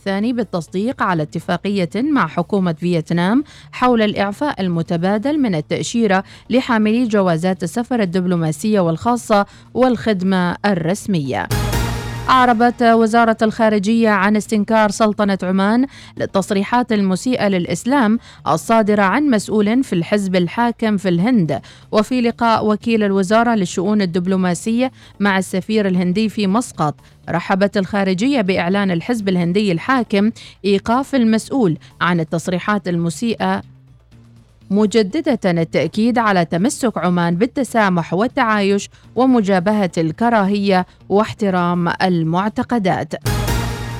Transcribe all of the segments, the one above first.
والثاني بالتصديق على اتفاقية مع حكومة فيتنام حول الإعفاء المتبادل من التأشيرة لحاملي جوازات السفر الدبلوماسية والخاصة والخدمة الرسمية. أعربت وزارة الخارجية عن استنكار سلطنة عمان للتصريحات المسيئة للإسلام الصادرة عن مسؤول في الحزب الحاكم في الهند. وفي لقاء وكيل الوزارة للشؤون الدبلوماسية مع السفير الهندي في مسقط رحبت الخارجية بإعلان الحزب الهندي الحاكم إيقاف المسؤول عن التصريحات المسيئة مجددة التأكيد على تمسك عمان بالتسامح والتعايش ومجابهة الكراهية واحترام المعتقدات.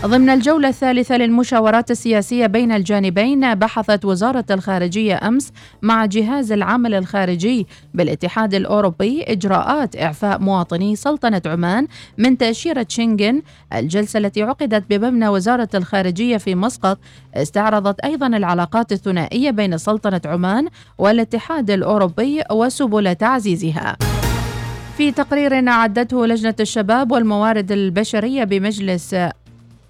ضمن الجولة الثالثة للمشاورات السياسية بين الجانبين بحثت وزارة الخارجية أمس مع جهاز العمل الخارجي بالاتحاد الأوروبي إجراءات إعفاء مواطني سلطنة عمان من تأشيرة شنغن. الجلسة التي عقدت بمبنى وزارة الخارجية في مسقط استعرضت أيضا العلاقات الثنائية بين سلطنة عمان والاتحاد الأوروبي وسبل تعزيزها. في تقرير أعدته لجنة الشباب والموارد البشرية بمجلس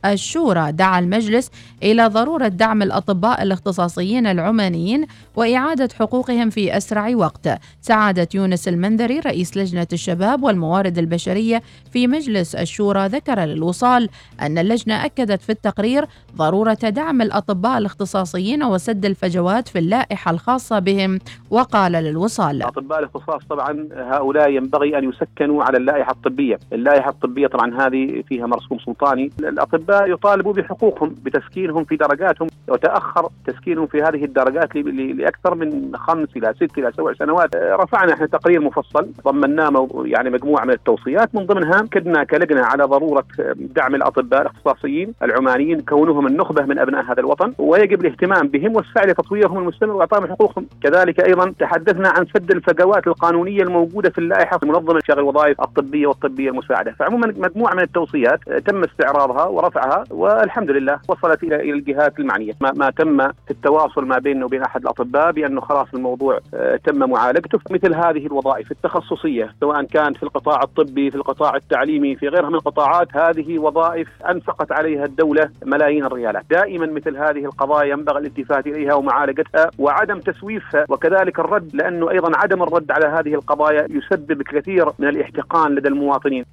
الشورى. دعا المجلس إلى ضرورة دعم الأطباء الاختصاصيين العمانيين وإعادة حقوقهم في أسرع وقت. سعادة يونس المنذري رئيس لجنة الشباب والموارد البشرية في مجلس الشورى ذكر للوصال أن اللجنة أكدت في التقرير ضرورة دعم الأطباء الاختصاصيين وسد الفجوات في اللائحة الخاصة بهم وقال للوصال. أطباء الاختصاص طبعا هؤلاء ينبغي أن يسكنوا على اللائحة الطبية. اللائحة الطبية طبعا هذه فيها مرسوم سلطاني. الأطباء يطالبوا بحقوقهم بتسكينهم في درجاتهم وتأخر تسكينهم في هذه الدرجات لأكثر من خمس إلى ست إلى سبع سنوات. رفعنا إحنا تقرير مفصل ضمناه يعني مجموعة من التوصيات. من ضمنها كدنا كلجنة على ضرورة دعم الأطباء الاختصاصيين العمانيين كونهم النخبة من أبناء هذا الوطن ويجب الاهتمام بهم والسعي لتطويرهم المستمر وإعطائهم حقوقهم. كذلك أيضا تحدثنا عن سد الفجوات القانونية الموجودة في اللائحة في منظمة شغل الوظائف الطبية والطبية المساعدة. فعموما مجموعة من التوصيات تم استعراضها ورفع رفعها والحمد لله وصلت إلى إلى الجهات المعنية. ما, ما تم في التواصل ما بيننا وبين أحد الأطباء بأنه خلاص الموضوع آه، تم معالجته. مثل هذه الوظائف التخصصية سواء كان في القطاع الطبي في القطاع التعليمي في غيرها من القطاعات هذه وظائف أنفقت عليها الدولة ملايين الريالات دائما مثل هذه القضايا ينبغي الالتفات إليها ومعالجتها وعدم تسويفها وكذلك الرد لأنه أيضا عدم الرد على هذه القضايا يسبب كثير من الاحتقان لدى المواطنين.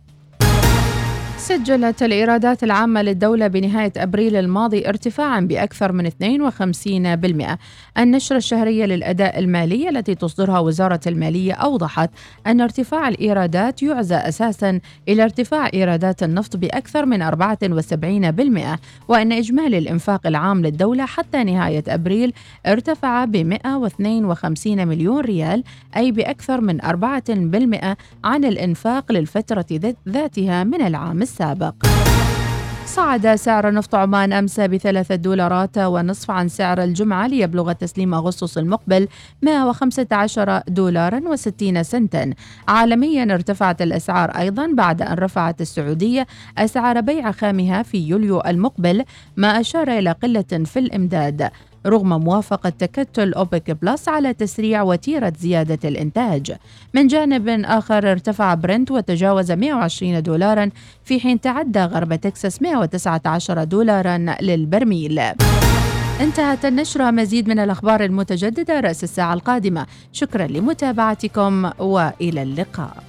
سجلت الإيرادات العامة للدولة بنهاية أبريل الماضي ارتفاعا بأكثر من 52% النشرة الشهرية للأداء المالي التي تصدرها وزارة المالية أوضحت أن ارتفاع الإيرادات يعزى أساسا إلى ارتفاع إيرادات النفط بأكثر من 74% وأن إجمالي الإنفاق العام للدولة حتى نهاية أبريل ارتفع ب 152 مليون ريال أي بأكثر من 4% عن الإنفاق للفترة ذاتها من العام السابق. السابق. صعد سعر نفط عمان أمس بثلاثة دولارات ونصف عن سعر الجمعة ليبلغ تسليم أغسطس المقبل 115 دولارا و60 سنتا. عالميا ارتفعت الأسعار أيضا بعد أن رفعت السعودية أسعار بيع خامها في يوليو المقبل ما أشار إلى قلة في الإمداد. رغم موافقة تكتل أوبك بلس على تسريع وتيرة زيادة الإنتاج. من جانب آخر ارتفع برنت وتجاوز 120 دولارا في حين تعدى غرب تكساس 119 دولارا للبرميل. انتهت النشرة. مزيد من الأخبار المتجددة رأس الساعة القادمة. شكرا لمتابعتكم وإلى اللقاء.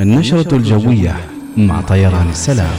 النشرة الجوية مع طيران السلام.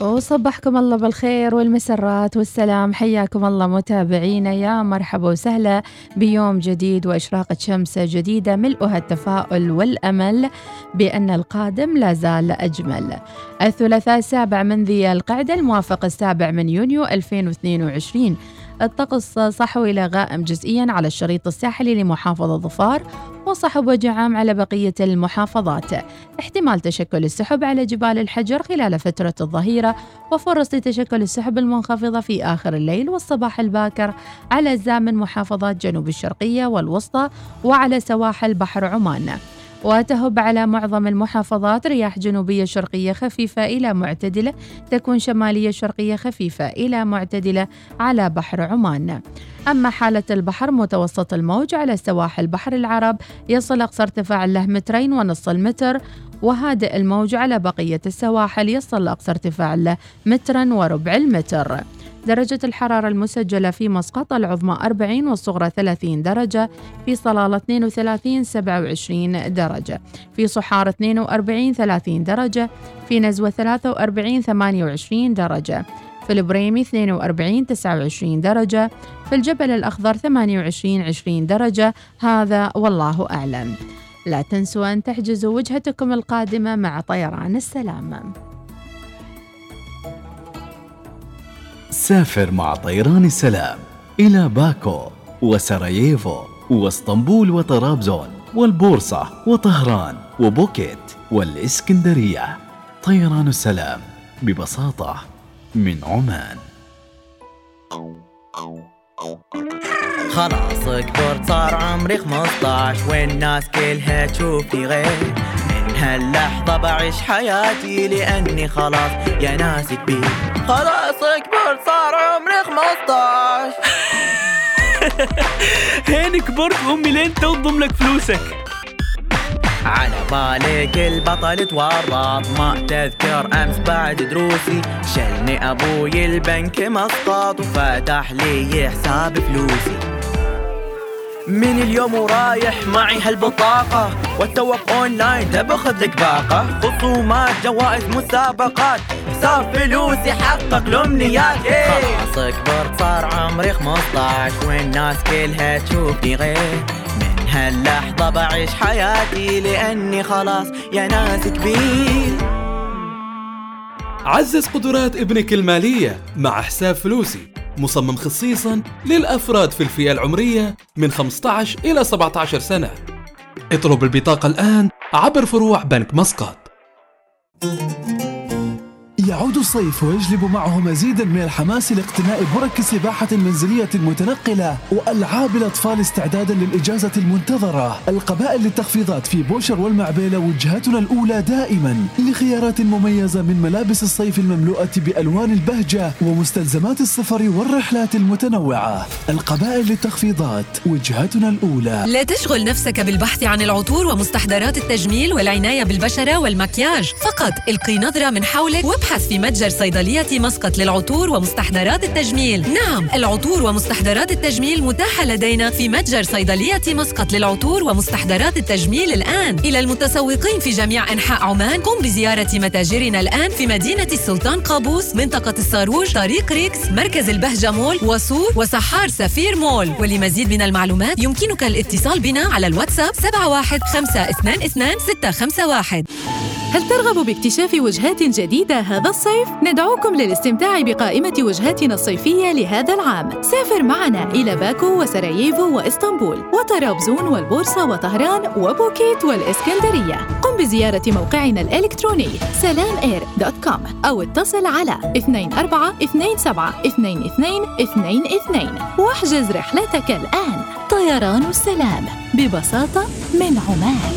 وصبحكم الله بالخير والمسرات والسلام. حياكم الله متابعينا. يا مرحبا وسهلا بيوم جديد وإشراقة شمس جديدة ملؤها التفاؤل والأمل بأن القادم لا زال أجمل. الثلاثاء السابع من ذي القعدة الموافق السابع من يونيو 2022 الطقس صحوي إلى غائم جزئيا على الشريط الساحلي لمحافظة ظفار وصحب وجه عام على بقية المحافظات. احتمال تشكل السحب على جبال الحجر خلال فترة الظهيرة وفرص لتشكل السحب المنخفضة في آخر الليل والصباح الباكر على أجزاء من محافظات جنوب الشرقية والوسطى وعلى سواحل بحر عمان. وتهب على معظم المحافظات رياح جنوبية شرقية خفيفة إلى معتدلة تكون شمالية شرقية خفيفة إلى معتدلة على بحر عمان. أما حالة البحر متوسط الموج على سواحل بحر العرب يصل أقصى ارتفاع له مترين ونص المتر وهادئ الموج على بقية السواحل يصل أقصى ارتفاع له مترا وربع المتر. درجة الحرارة المسجلة في مسقط العظمى 40 والصغرى 30 درجة في صلالة 32 27 درجة في صحار 42 30 درجة في نزوة 43 28 درجة في البريمي 42 29 درجة في الجبل الأخضر 28 20 درجة هذا والله أعلم. لا تنسوا أن تحجزوا وجهتكم القادمة مع طيران السلام سافر مع طيران السلام إلى باكو وسراييفو واسطنبول وطرابزون والبورصة وطهران وبوكيت والإسكندرية. طيران السلام ببساطة من عمان. خلاص كبرت صار عمري 15 والناس كلها تشوفني غير. هاللحظة بعيش حياتي لأني خلاص يا ناس كبير. خلاص كبرت صار عمري 15 هين كبرت أمي لين تضم لك فلوسك. على بالي كل بطل تورط. ما تذكر أمس بعد دروسي شلني أبوي البنك مسقط وفتح لي حساب فلوسي. من اليوم ورايح معي هالبطاقة. والتوق اونلاين تبخذ لك باقة. خصومات جوائز مسابقات. حساب فلوسي حقق الامنيات خلاص كبرت صار عمري 15 والناس كلها تشوفني غير؟ من هاللحظة بعيش حياتي لأني خلاص يا ناس كبير. عزز قدرات ابنك المالية مع حساب فلوسي. مصمم خصيصا للأفراد في الفئة العمرية من 15 إلى 17 سنة. اطلب البطاقة الآن عبر فروع بنك مسقط. يعود الصيف ويجلب معه مزيدا من الحماس لاقتناء برك سباحة منزلية متنقلة وألعاب الأطفال استعدادا للإجازة المنتظرة. القبائل للتخفيضات في بوشر والمعبيلة وجهتنا الأولى دائما لخيارات مميزة من ملابس الصيف المملوءة بألوان البهجة ومستلزمات السفر والرحلات المتنوعة. القبائل للتخفيضات وجهتنا الأولى. لا تشغل نفسك بالبحث عن العطور ومستحضرات التجميل والعناية بالبشرة والمكياج. فقط القي نظرة من حولك وابحث في متجر صيدلية مسقط للعطور ومستحضرات التجميل. نعم العطور ومستحضرات التجميل متاحة لدينا في متجر صيدلية مسقط للعطور ومستحضرات التجميل الآن. إلى المتسوقين في جميع أنحاء عمان قم بزيارة متاجرنا الآن في مدينة السلطان قابوس منطقة الصاروج طريق ريكس مركز البهجة مول وسور وسحار سفير مول. ولمزيد من المعلومات يمكنك الاتصال بنا على الواتساب 71522 651 هل ترغب باكتشاف وجهات جديدة هذا الصيف؟ ندعوكم للاستمتاع بقائمة وجهاتنا الصيفية لهذا العام. سافر معنا إلى باكو وسراييفو وإسطنبول وطرابزون والبورصة وطهران وبوكيت والإسكندرية. قم بزيارة موقعنا الإلكتروني سلام إير دوت كوم أو اتصل على 2427 واحجز رحلتك الآن. طيران السلام ببساطة من عمان.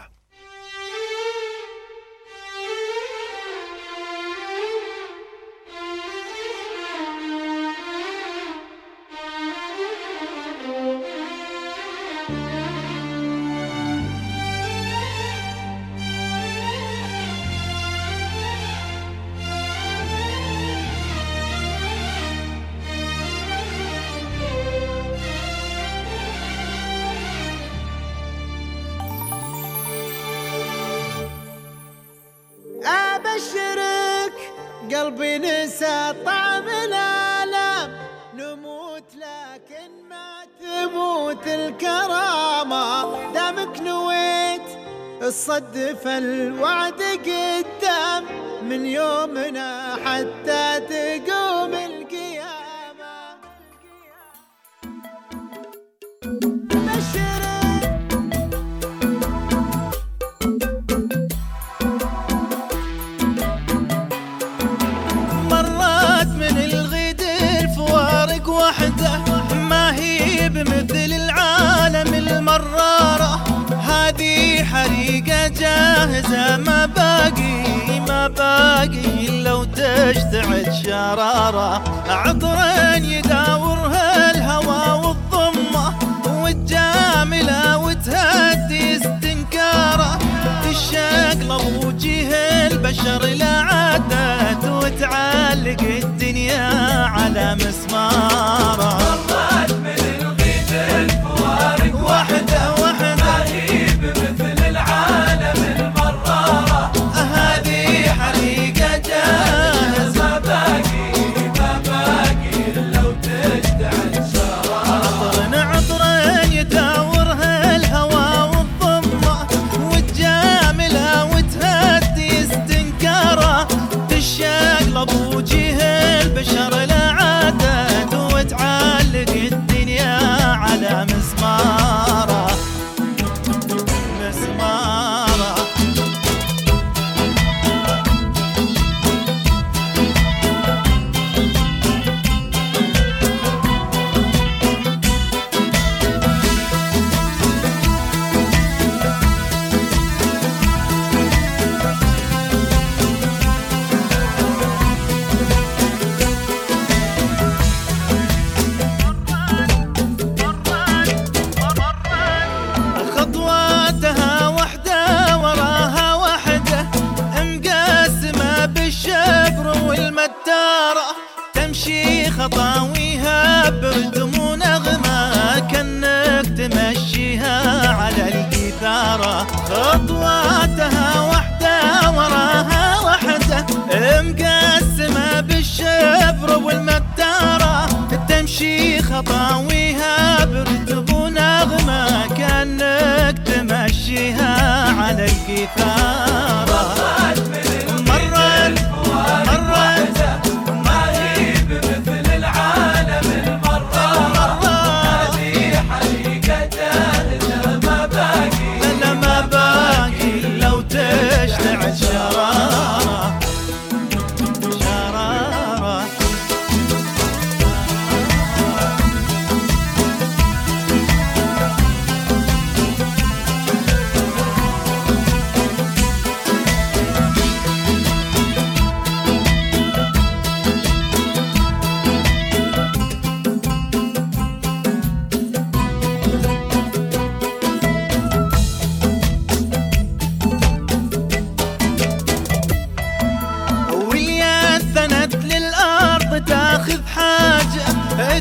الكرامة دامك نويت. الصد الوعد قدام من يومنا حتى تنسى جاهزة ما باقي ما باقي لو تشتعل شرارة. عطر يداورها الهوى والضمة وتجاملة وتهدي استنكارة. تشقلب وجه البشر لا عادت وتعلق الدنيا على مسمارة.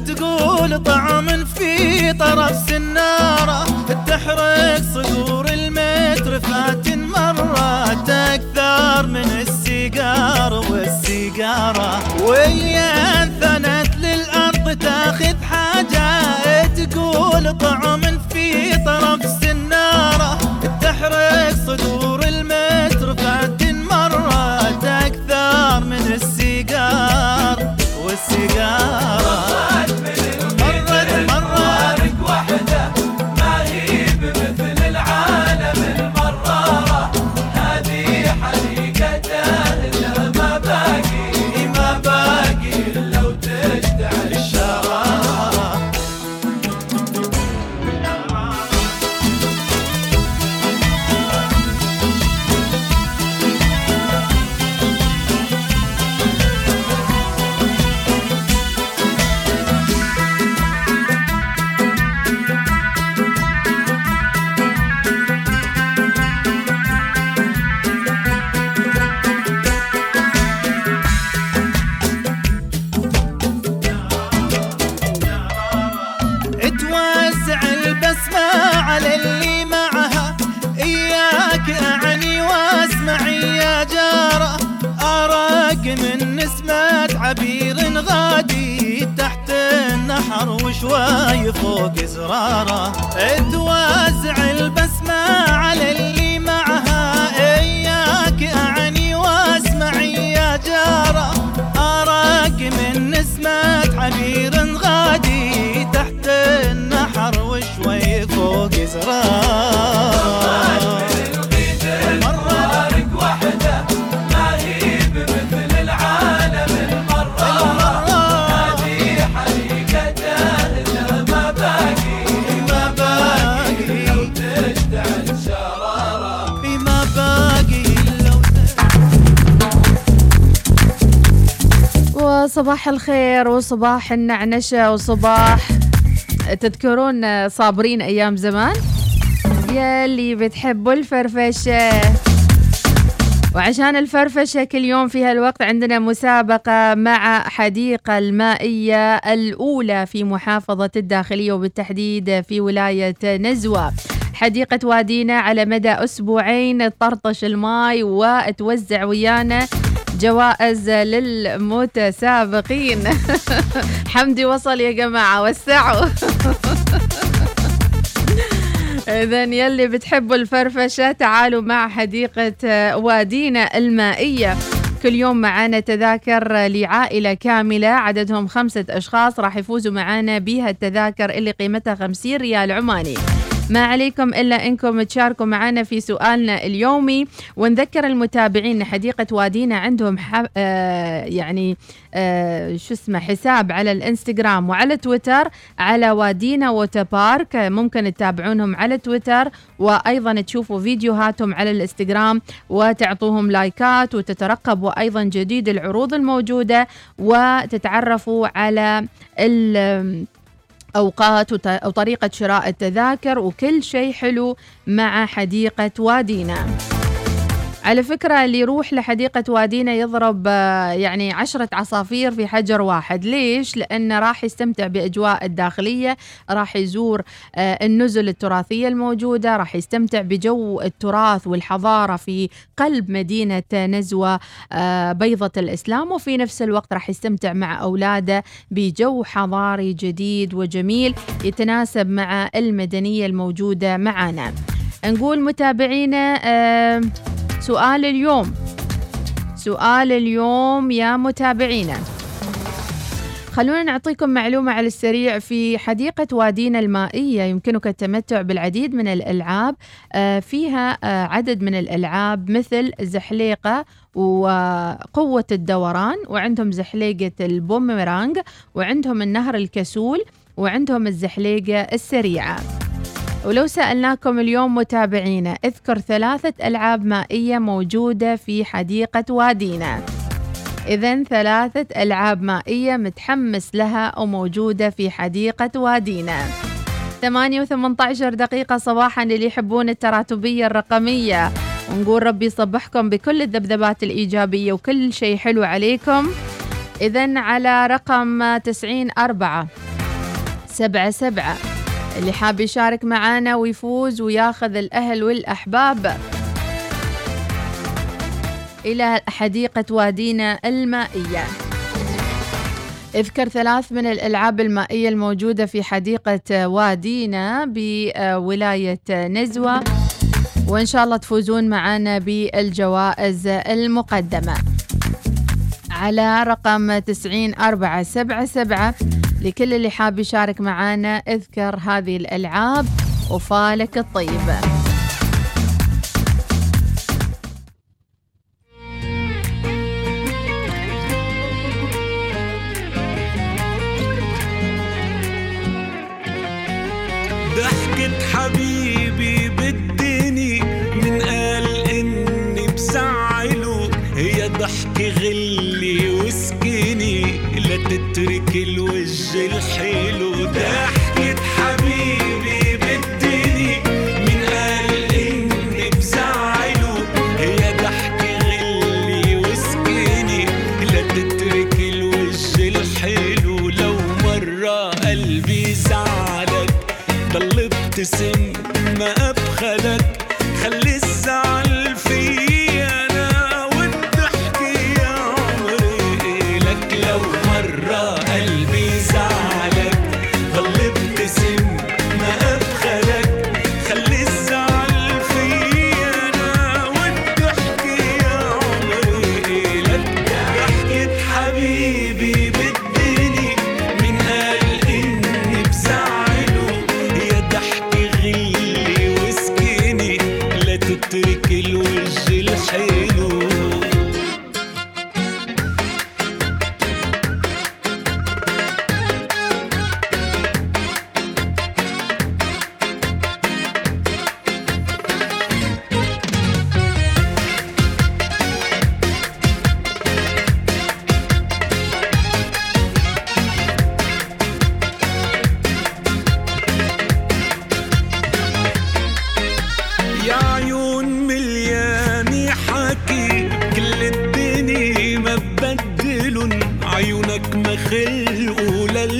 تقول طعم في طرف سنارة تحرق صدور المترفاتن مرات أكثر من السيجار والسيجارة. ويا ثنت للأرض تاخذ حاجة. تقول طعم في طرف سنارة تحرق صدور المترفاتن صباح الخير وصباح النعنشة وصباح تذكرون صابرين أيام زمان؟ يا اللي بتحبوا الفرفشة. وعشان الفرفشة كل يوم في هالوقت عندنا مسابقة مع حديقة المائية الأولى في محافظة الداخلية وبالتحديد في ولاية نزوة. حديقة وادينا على مدى أسبوعين طرطش الماي وتوزع ويانا جوائز للمتسابقين. حمدي وصل يا جماعة وسعوا. إذا يلي بتحبوا الفرفشة تعالوا مع حديقة وادينا المائية. كل يوم معانا تذاكر لعائلة كاملة عددهم خمسة أشخاص راح يفوزوا معانا بها التذاكر اللي قيمتها 50 ريال عماني. ما عليكم إلا أنكم تشاركوا معنا في سؤالنا اليومي. ونذكر المتابعين حديقة وادينا عندهم ح... آه يعني آه شو اسمه حساب على الإنستغرام وعلى تويتر على وادينا water park. ممكن تتابعونهم على تويتر وأيضا تشوفوا فيديوهاتهم على الإنستغرام وتعطوهم like ات وتترقبوا أيضا جديد العروض الموجودة وتتعرفوا على أوقات وطريقة شراء التذاكر وكل شيء حلو مع حديقة وادينا. على فكرة اللي يروح لحديقة وادينا يضرب آه، يعني عشرة عصافير في حجر واحد. ليش؟ لأنه راح يستمتع بأجواء الداخلية راح يزور آه، النزل التراثية الموجودة راح يستمتع بجو التراث والحضارة في قلب مدينة نزوة آه، بيضة الإسلام. وفي نفس الوقت راح يستمتع مع أولاده بجو حضاري جديد وجميل يتناسب مع المدنية الموجودة معنا. نقول متابعينا سؤال اليوم. سؤال اليوم يا متابعينا. خلونا نعطيكم معلومة على السريع في حديقة وادينا المائية. يمكنك التمتع بالعديد من الألعاب آه، فيها آه، عدد من الألعاب مثل زحليقة وقوة الدوران وعندهم زحليقة البوميرانج وعندهم النهر الكسول وعندهم الزحليقة السريعة. ولو سألناكم اليوم متابعينا اذكر ثلاثة ألعاب مائية موجودة في حديقة وادينا. إذا ثلاثة ألعاب مائية متحمس لها وموجودة في حديقة وادينا. ثمانية وثمانية عشر دقيقة صباحا اللي يحبون التراتبية الرقمية. ونقول ربي يصبحكم بكل الذبذبات الإيجابية وكل شيء حلو عليكم. إذا على رقم تسعين أربعة سبعة سبعة اللي حاب يشارك معانا ويفوز وياخذ الأهل والأحباب. إلى حديقة وادينا المائية. اذكر ثلاث من الألعاب المائية الموجودة في حديقة وادينا بولاية نزوة. وإن شاء الله تفوزون معنا بالجوائز المقدمة. على رقم تسعين أربعة سبعة سبعة لكل اللي حاب يشارك معانا اذكر هذه الألعاب وفالك الطيب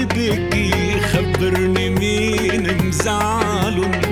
يبكي خبرني مين مزعلن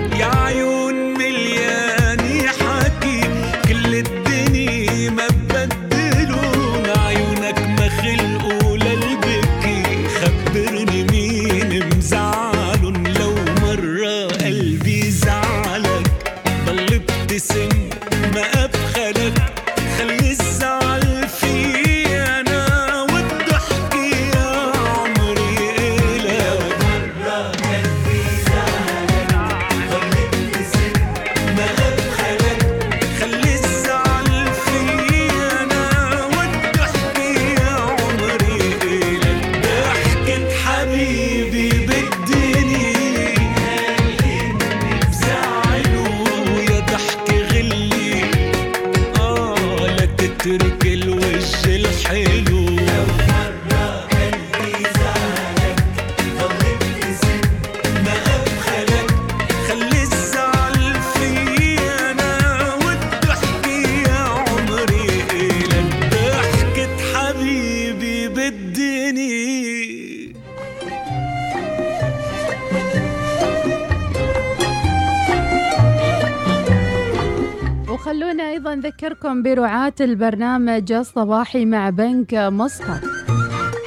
البرنامج الصباحي مع بنك مسقط.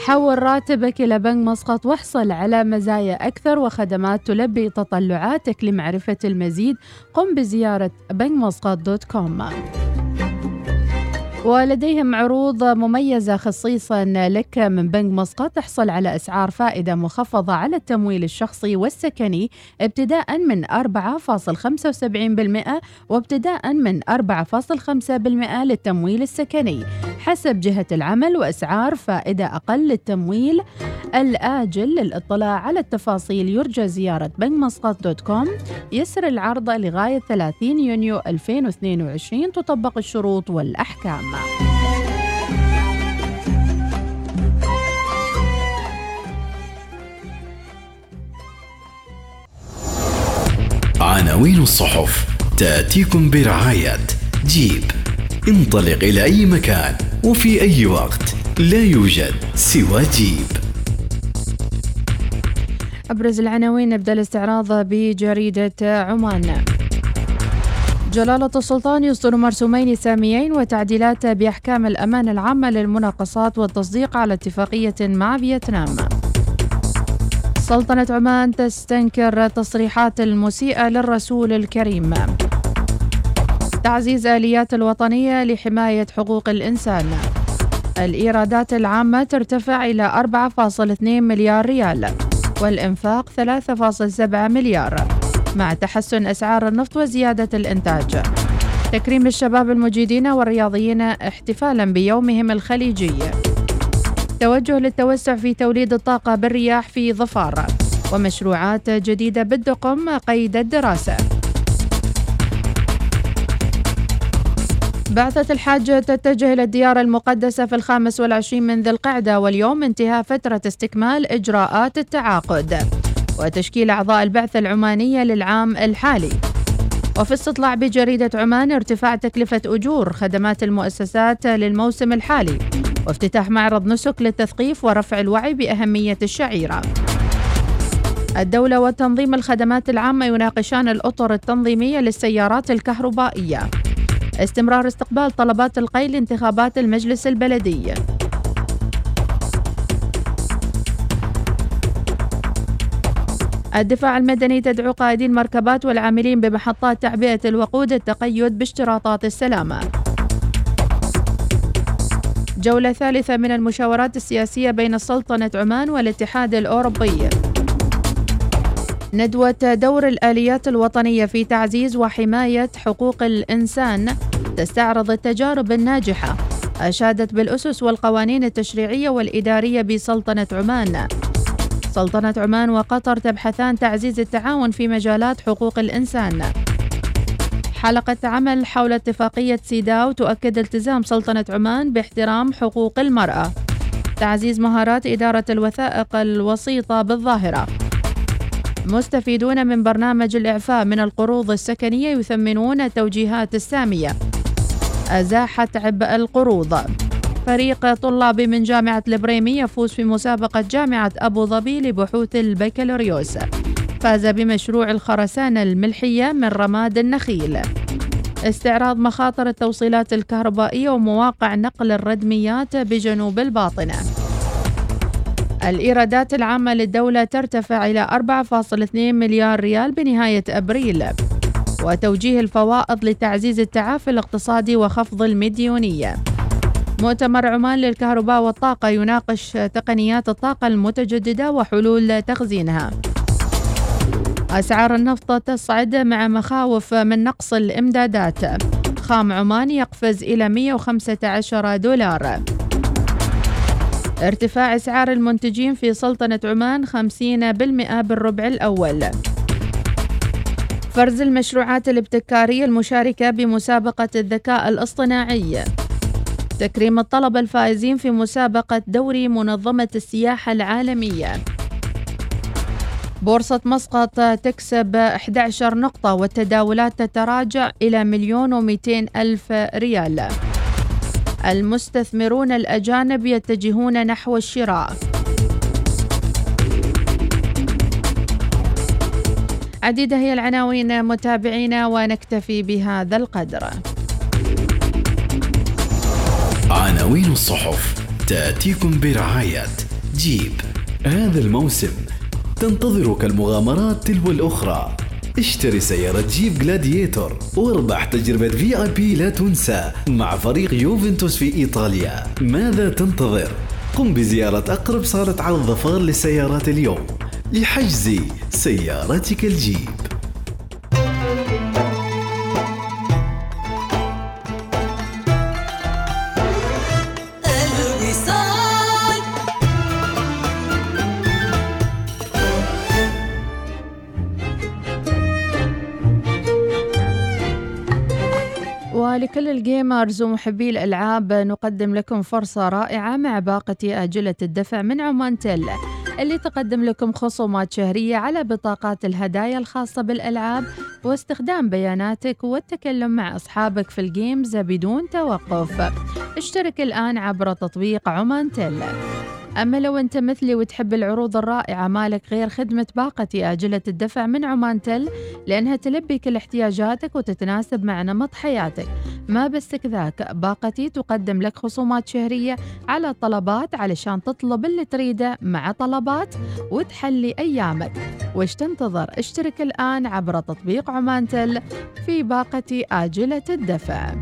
حول راتبك إلى بنك مسقط واحصل على مزايا أكثر وخدمات تلبي تطلعاتك لمعرفة المزيد قم بزيارة بنك مسقط دوت كوم. ولديهم عروض مميزة خصيصا لك من بنك مسقط تحصل على أسعار فائدة مخفضة على التمويل الشخصي والسكني ابتداء من 4.75% وابتداء من 4.5% للتمويل السكني. حسب جهة العمل وأسعار فائدة أقل للتمويل الآجل للاطلاع على التفاصيل. يرجى زيارة بنك مسقط دوت كوم. يسر العرض لغاية 30 يونيو 2022 تطبق الشروط والأحكام. عناوين الصحف. تأتيكم برعاية جيب. انطلق إلى أي مكان وفي أي وقت. لا يوجد سوى جيب. أبرز العناوين نبدأ الاستعراض بجريدة عمان. جلالة السلطان يصدر مرسومين ساميين وتعديلات بأحكام الأمان العامة للمناقصات والتصديق على اتفاقية مع فيتنام. سلطنة عمان تستنكر تصريحات المسيئة للرسول الكريم. تعزيز آليات الوطنية لحماية حقوق الإنسان. الإيرادات العامة ترتفع إلى 4.2 مليار ريال والإنفاق 3.7 مليار مع تحسن أسعار النفط وزيادة الإنتاج. تكريم الشباب المجيدين والرياضيين احتفالا بيومهم الخليجي. توجه للتوسع في توليد الطاقة بالرياح في ظفار ومشروعات جديدة بالدقم قيد الدراسة. بعثة الحاج تتجه إلى الديار المقدسة في الخامس والعشرين من ذي القعدة واليوم انتهاء فترة استكمال إجراءات التعاقد وتشكيل أعضاء البعثة العمانية للعام الحالي. وفي استطلاع بجريدة عمان ارتفاع تكلفة أجور خدمات المؤسسات للموسم الحالي وافتتاح معرض نسك للتثقيف ورفع الوعي بأهمية الشعيرة. الدولة وتنظيم الخدمات العامة يناقشان الأطر التنظيمية للسيارات الكهربائية. استمرار استقبال طلبات القي لانتخابات المجلس البلدي. الدفاع المدني تدعو قائدي المركبات والعاملين بمحطات تعبئة الوقود التقيد باشتراطات السلامة. جولة ثالثة من المشاورات السياسية بين سلطنة عمان والاتحاد الأوروبي. ندوة دور الآليات الوطنية في تعزيز وحماية حقوق الإنسان تستعرض التجارب الناجحة. أشادت بالأسس والقوانين التشريعية والإدارية بسلطنة عمان. سلطنة عمان وقطر تبحثان تعزيز التعاون في مجالات حقوق الإنسان. حلقة عمل حول اتفاقية سيداو تؤكد التزام سلطنة عمان باحترام حقوق المرأة. تعزيز مهارات إدارة الوثائق الوسيطة بالظاهرة. مستفيدون من برنامج الإعفاء من القروض السكنية يثمنون التوجيهات السامية. أزاحة عبء القروض. فريق طلاب من جامعة البريمي يفوز في مسابقة جامعة أبو ظبي لبحوث البكالوريوس. فاز بمشروع الخرسانة الملحية من رماد النخيل. استعراض مخاطر التوصيلات الكهربائية ومواقع نقل الردميات بجنوب الباطنة. الإيرادات العامة للدولة ترتفع إلى 4.2 مليار ريال بنهاية أبريل وتوجيه الفوائض لتعزيز التعافي الاقتصادي وخفض المديونية. مؤتمر عمان للكهرباء والطاقة يناقش تقنيات الطاقة المتجددة وحلول تخزينها. أسعار النفط تصعد مع مخاوف من نقص الإمدادات. خام عمان يقفز إلى 115 دولار. ارتفاع أسعار المنتجين في سلطنة عمان 50% بالربع الأول. فرز المشروعات الابتكارية المشاركة بمسابقة الذكاء الاصطناعي. تكريم الطلبة الفائزين في مسابقة دوري منظمة السياحة العالمية. بورصة مسقط تكسب 11 نقطة والتداولات تتراجع إلى مليون ومئتين ألف ريال. المستثمرون الأجانب يتجهون نحو الشراء. عديدة هي العناوين متابعينا ونكتفي بهذا القدر. عناوين الصحف تأتيكم برعاية جيب. هذا الموسم تنتظرك المغامرات تلو الأخرى. اشتري سيارة جيب جلاديتور واربح تجربة في اي بي لا تنسى مع فريق يوفنتوس في إيطاليا ماذا تنتظر؟ قم بزيارة أقرب صالة عرض ظفار للسيارات اليوم لحجز سيارتك الجيب ولكل ال gamers ومحبي الألعاب نقدم لكم فرصة رائعة مع باقة آجلة الدفع من عمان تيل اللي تقدم لكم خصومات شهرية على بطاقات الهدايا الخاصة بالألعاب واستخدام بياناتك والتكلم مع أصحابك في ال games بدون توقف. اشترك الآن عبر تطبيق عمان تيل. أما لو أنت مثلي وتحب العروض الرائعة مالك غير خدمة باقة آجلة الدفع من عمان تل لأنها تلبي كل احتياجاتك وتتناسب مع نمط حياتك. ما بس كذاك باقتي تقدم لك خصومات شهرية على طلبات علشان تطلب اللي تريده مع طلبات وتحلي أيامك. وش تنتظر اشترك الآن عبر تطبيق عمان تل في باقة آجلة الدفع.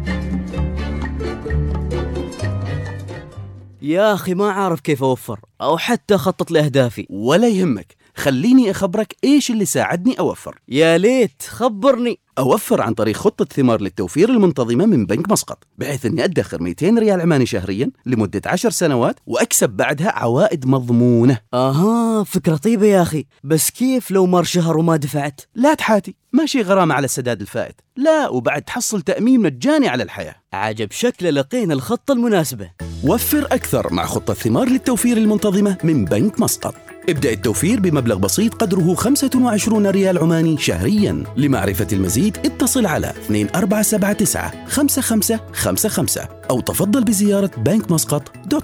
يا أخي ما عارف كيف أوفر أو حتى أخطط لأهدافي. ولا يهمك. خليني أخبرك إيش اللي ساعدني أوفر. يا ليت خبرني. أوفر عن طريق خطة ثمار للتوفير المنتظمة من بنك مسقط بحيث أني أدخر 200 ريال عماني شهريا لمدة 10 سنوات وأكسب بعدها عوائد مضمونة. آها فكرة طيبة يا أخي. بس كيف لو مر شهر وما دفعت؟ لا تحاتي ماشي غرامة على السداد الفائت. لا وبعد تحصل تأمين مجاني على الحياة. عجب شكل لقينا الخطة المناسبة. وفر أكثر مع خطة ثمار للتوفير المنتظمة من بنك مسقط. ابدأ التوفير بمبلغ بسيط قدره 25 ريال عماني شهريا. لمعرفة المزيد اتصل على 2479 5555 أو تفضل بزيارة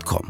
كوم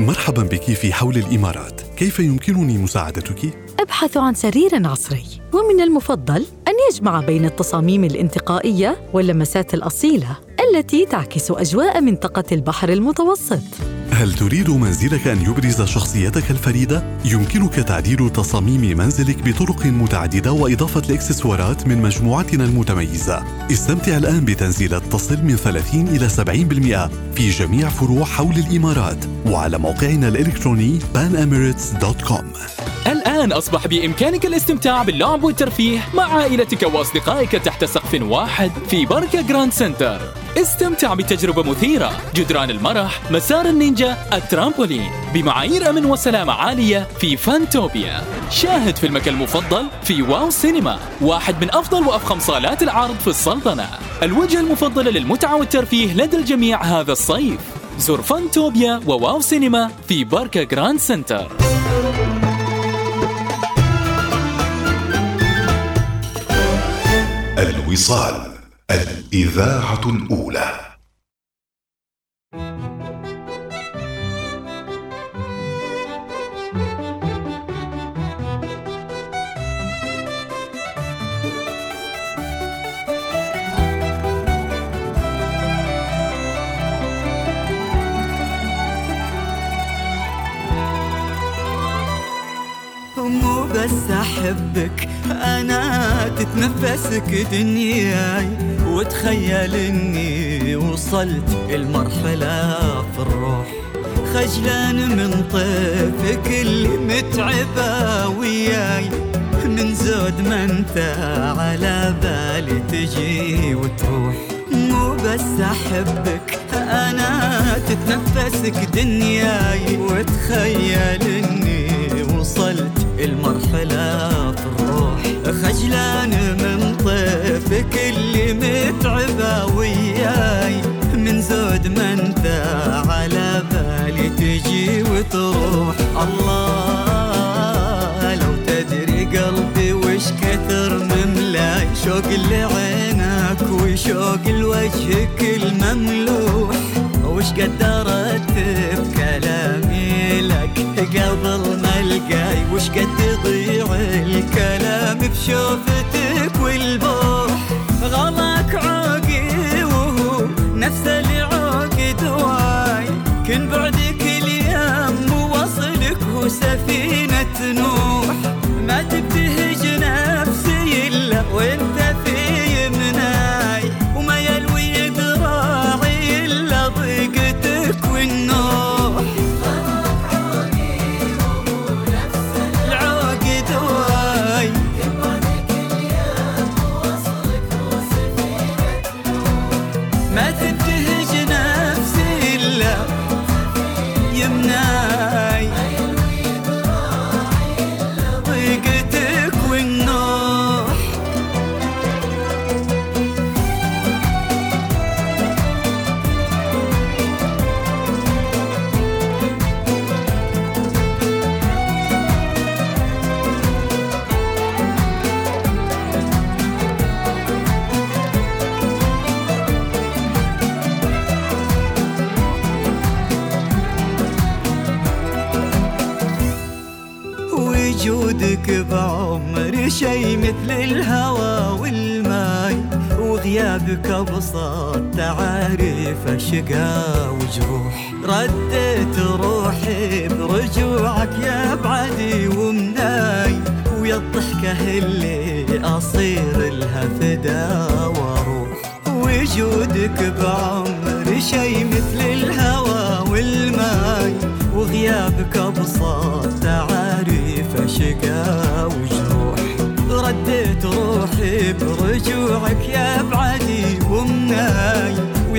مرحبا بك في حول الإمارات. كيف يمكنني مساعدتك؟ أبحث عن سرير عصري. ومن المفضل أن يجمع بين التصاميم الانتقائية واللمسات الأصيلة التي تعكس أجواء منطقة البحر المتوسط. هل تريد منزلك أن يبرز شخصيتك الفريدة؟ يمكنك تعديل تصاميم منزلك بطرق متعددة وإضافة الإكسسوارات من مجموعتنا المتميزة. استمتع الآن بتنزيلات تصل من 30 إلى 70% في جميع فروع حول الإمارات وعلى موقعنا الإلكتروني panemirates.com الآن أصبح بإمكانك الاستمتاع باللعب والترفيه مع عائلتك وأصدقائك تحت سقف واحد في بركاء جراند سنتر استمتع بتجربة مثيرة. جدران المرح مسار النينجا الترامبولين. بمعايير أمن وسلامة عالية في فانتوبيا. شاهد فيلمك المفضل في واو سينما. واحد من أفضل وأفخم صالات العرض في السلطنة. الوجهة المفضلة للمتعة والترفيه لدى الجميع هذا الصيف. زور فانتوبيا وواو سينما في بركاء جراند سنتر. الوصال. الإذاعة الأولى. مو بس أحبك أنا تتنفسك دنياي وتخيل اني وصلت المرحلة في الروح. خجلان من طيفك اللي متعبة وياي. من زود ما انت على بالي تجي وتروح. مو بس أحبك أنا تتنفسك دنياي. وتخيل اني وصلت الروح خجلان من طيفك اللي متعبة وياي. من زود ما انت على بالي تجي وتروح. الله لو تدري قلبي وش كثر مملاي. شوق لعينك وشوق لوجهك المملوح. وش قد ارتب كلامي لك قبل ما ألقاي وش قد يضيع الكلام بشوفتك والبوح؟ غلاك عوقي وهو نفس اللي عوقي دواي. كن بعدك اليوم ووصلك هو سفينة نوح. ما تبتهج نفسي إلا وأنت وغيابك ابسط تعاريف اشقى وجروح. رديت روحي برجوعك يا بعدي ومناي ويا الضحكة اللي أصير لها فدا وأروح وجودك بعمري شي مثل الهوى والماي وغيابك ابسط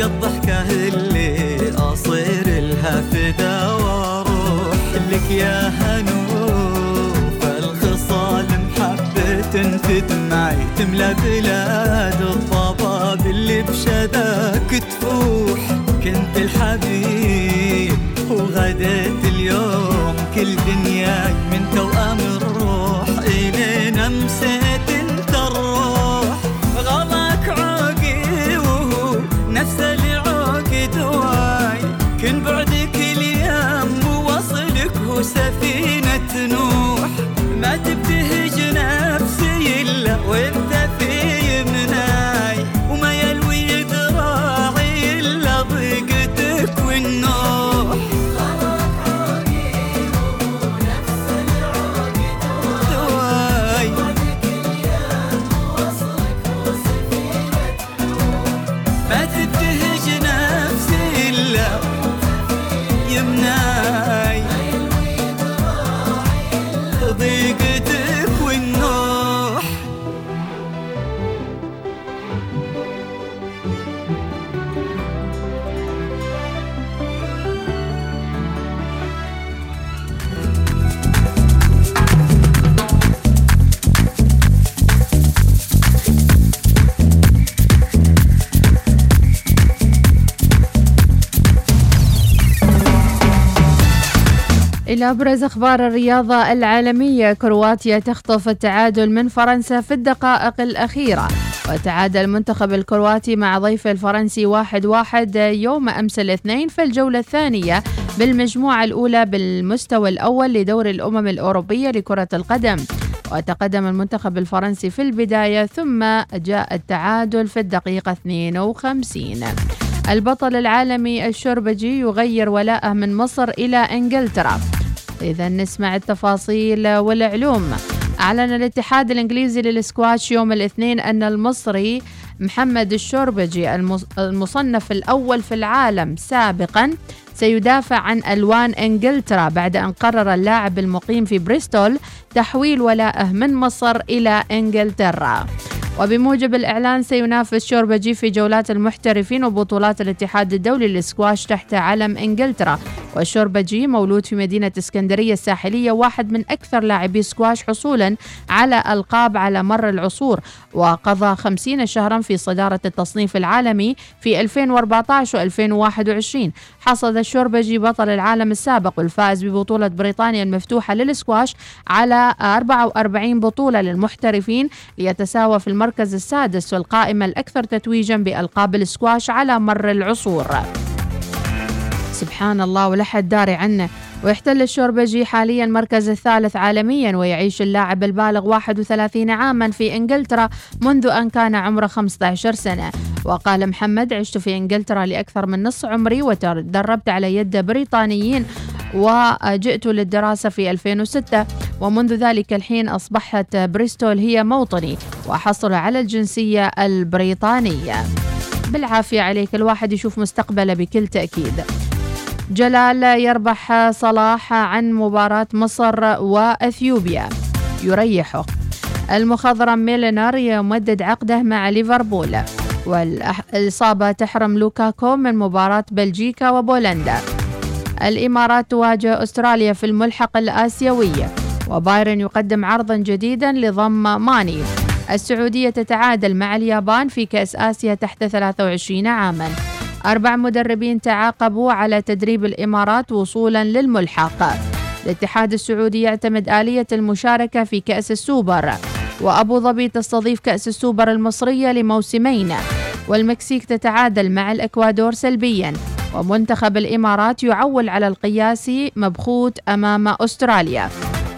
الضحكة اللي أصير لها فدا وأروح لك يا هنوف الخصال محبة في دمعي تملى بلاد الضباب اللي بشداك تفوح. كنت الحبيب وغديت اليوم. كل دنياي من توأم الروح إلين أمسيت كن بعدك إلى أبرز أخبار الرياضة العالمية. كرواتيا تخطف التعادل من فرنسا في الدقائق الأخيرة. وتعادل المنتخب الكرواتي مع ضيفه الفرنسي واحد واحد يوم أمس الاثنين في الجولة الثانية بالمجموعة الأولى بالمستوى الأول لدور الأمم الأوروبية لكرة القدم. وتقدم المنتخب الفرنسي في البداية ثم جاء التعادل في الدقيقة 52 البطل العالمي الشربجي يغير ولاءه من مصر إلى إنجلترا. إذا نسمع التفاصيل والعلوم. أعلن الاتحاد الإنجليزي للسكواش يوم الاثنين أن المصري محمد الشربجي المصنف الأول في العالم سابقا سيدافع عن ألوان إنجلترا بعد أن قرر اللاعب المقيم في بريستول تحويل ولائه من مصر إلى إنجلترا. وبموجب الإعلان سينافس شوربجي في جولات المحترفين وبطولات الاتحاد الدولي للسكواش تحت علم إنجلترا. والشوربجي مولود في مدينة اسكندرية الساحلية واحد من أكثر لاعبي سكواش حصولا على ألقاب على مر العصور وقضى 50 شهرا في صدارة التصنيف العالمي في 2014 و2021 حصد الشوربجي بطل العالم السابق والفائز ببطولة بريطانيا المفتوحة للسكواش على 44 بطولة للمحترفين ليتساوى في المركز السادس والقائمة الأكثر تتويجا بألقاب السكواش على مر العصور. سبحان الله ولا حد داري عنه. ويحتل الشوربجي حاليا المركز الثالث عالميا ويعيش اللاعب البالغ 31 عاما في إنجلترا منذ أن كان عمره 15 سنة. وقال محمد عشت في إنجلترا لأكثر من نصف عمري وتدربت على يد بريطانيين وجئت للدراسة في 2006 ومنذ ذلك الحين أصبحت بريستول هي موطني وحصل على الجنسية البريطانية. بالعافية عليك الواحد يشوف مستقبله بكل تأكيد. جلال يربح صلاح عن مباراة مصر وأثيوبيا. يريحه المخضرم ميلينر يمدد عقده مع ليفربول. والإصابة تحرم لوكاكو من مباراة بلجيكا وبولندا. الإمارات تواجه أستراليا في الملحق الآسيوي وبايرن يقدم عرضا جديدا لضم ماني. السعودية تتعادل مع اليابان في كأس آسيا تحت 23 عاما. أربع مدربين تعاقبوا على تدريب الإمارات وصولا للملحق. الاتحاد السعودي يعتمد آلية المشاركة في كأس السوبر. وأبو ظبي تستضيف كأس السوبر المصرية لموسمين. والمكسيك تتعادل مع الإكوادور سلبيا. ومنتخب الإمارات يعول على القياسي مبخوت أمام أستراليا.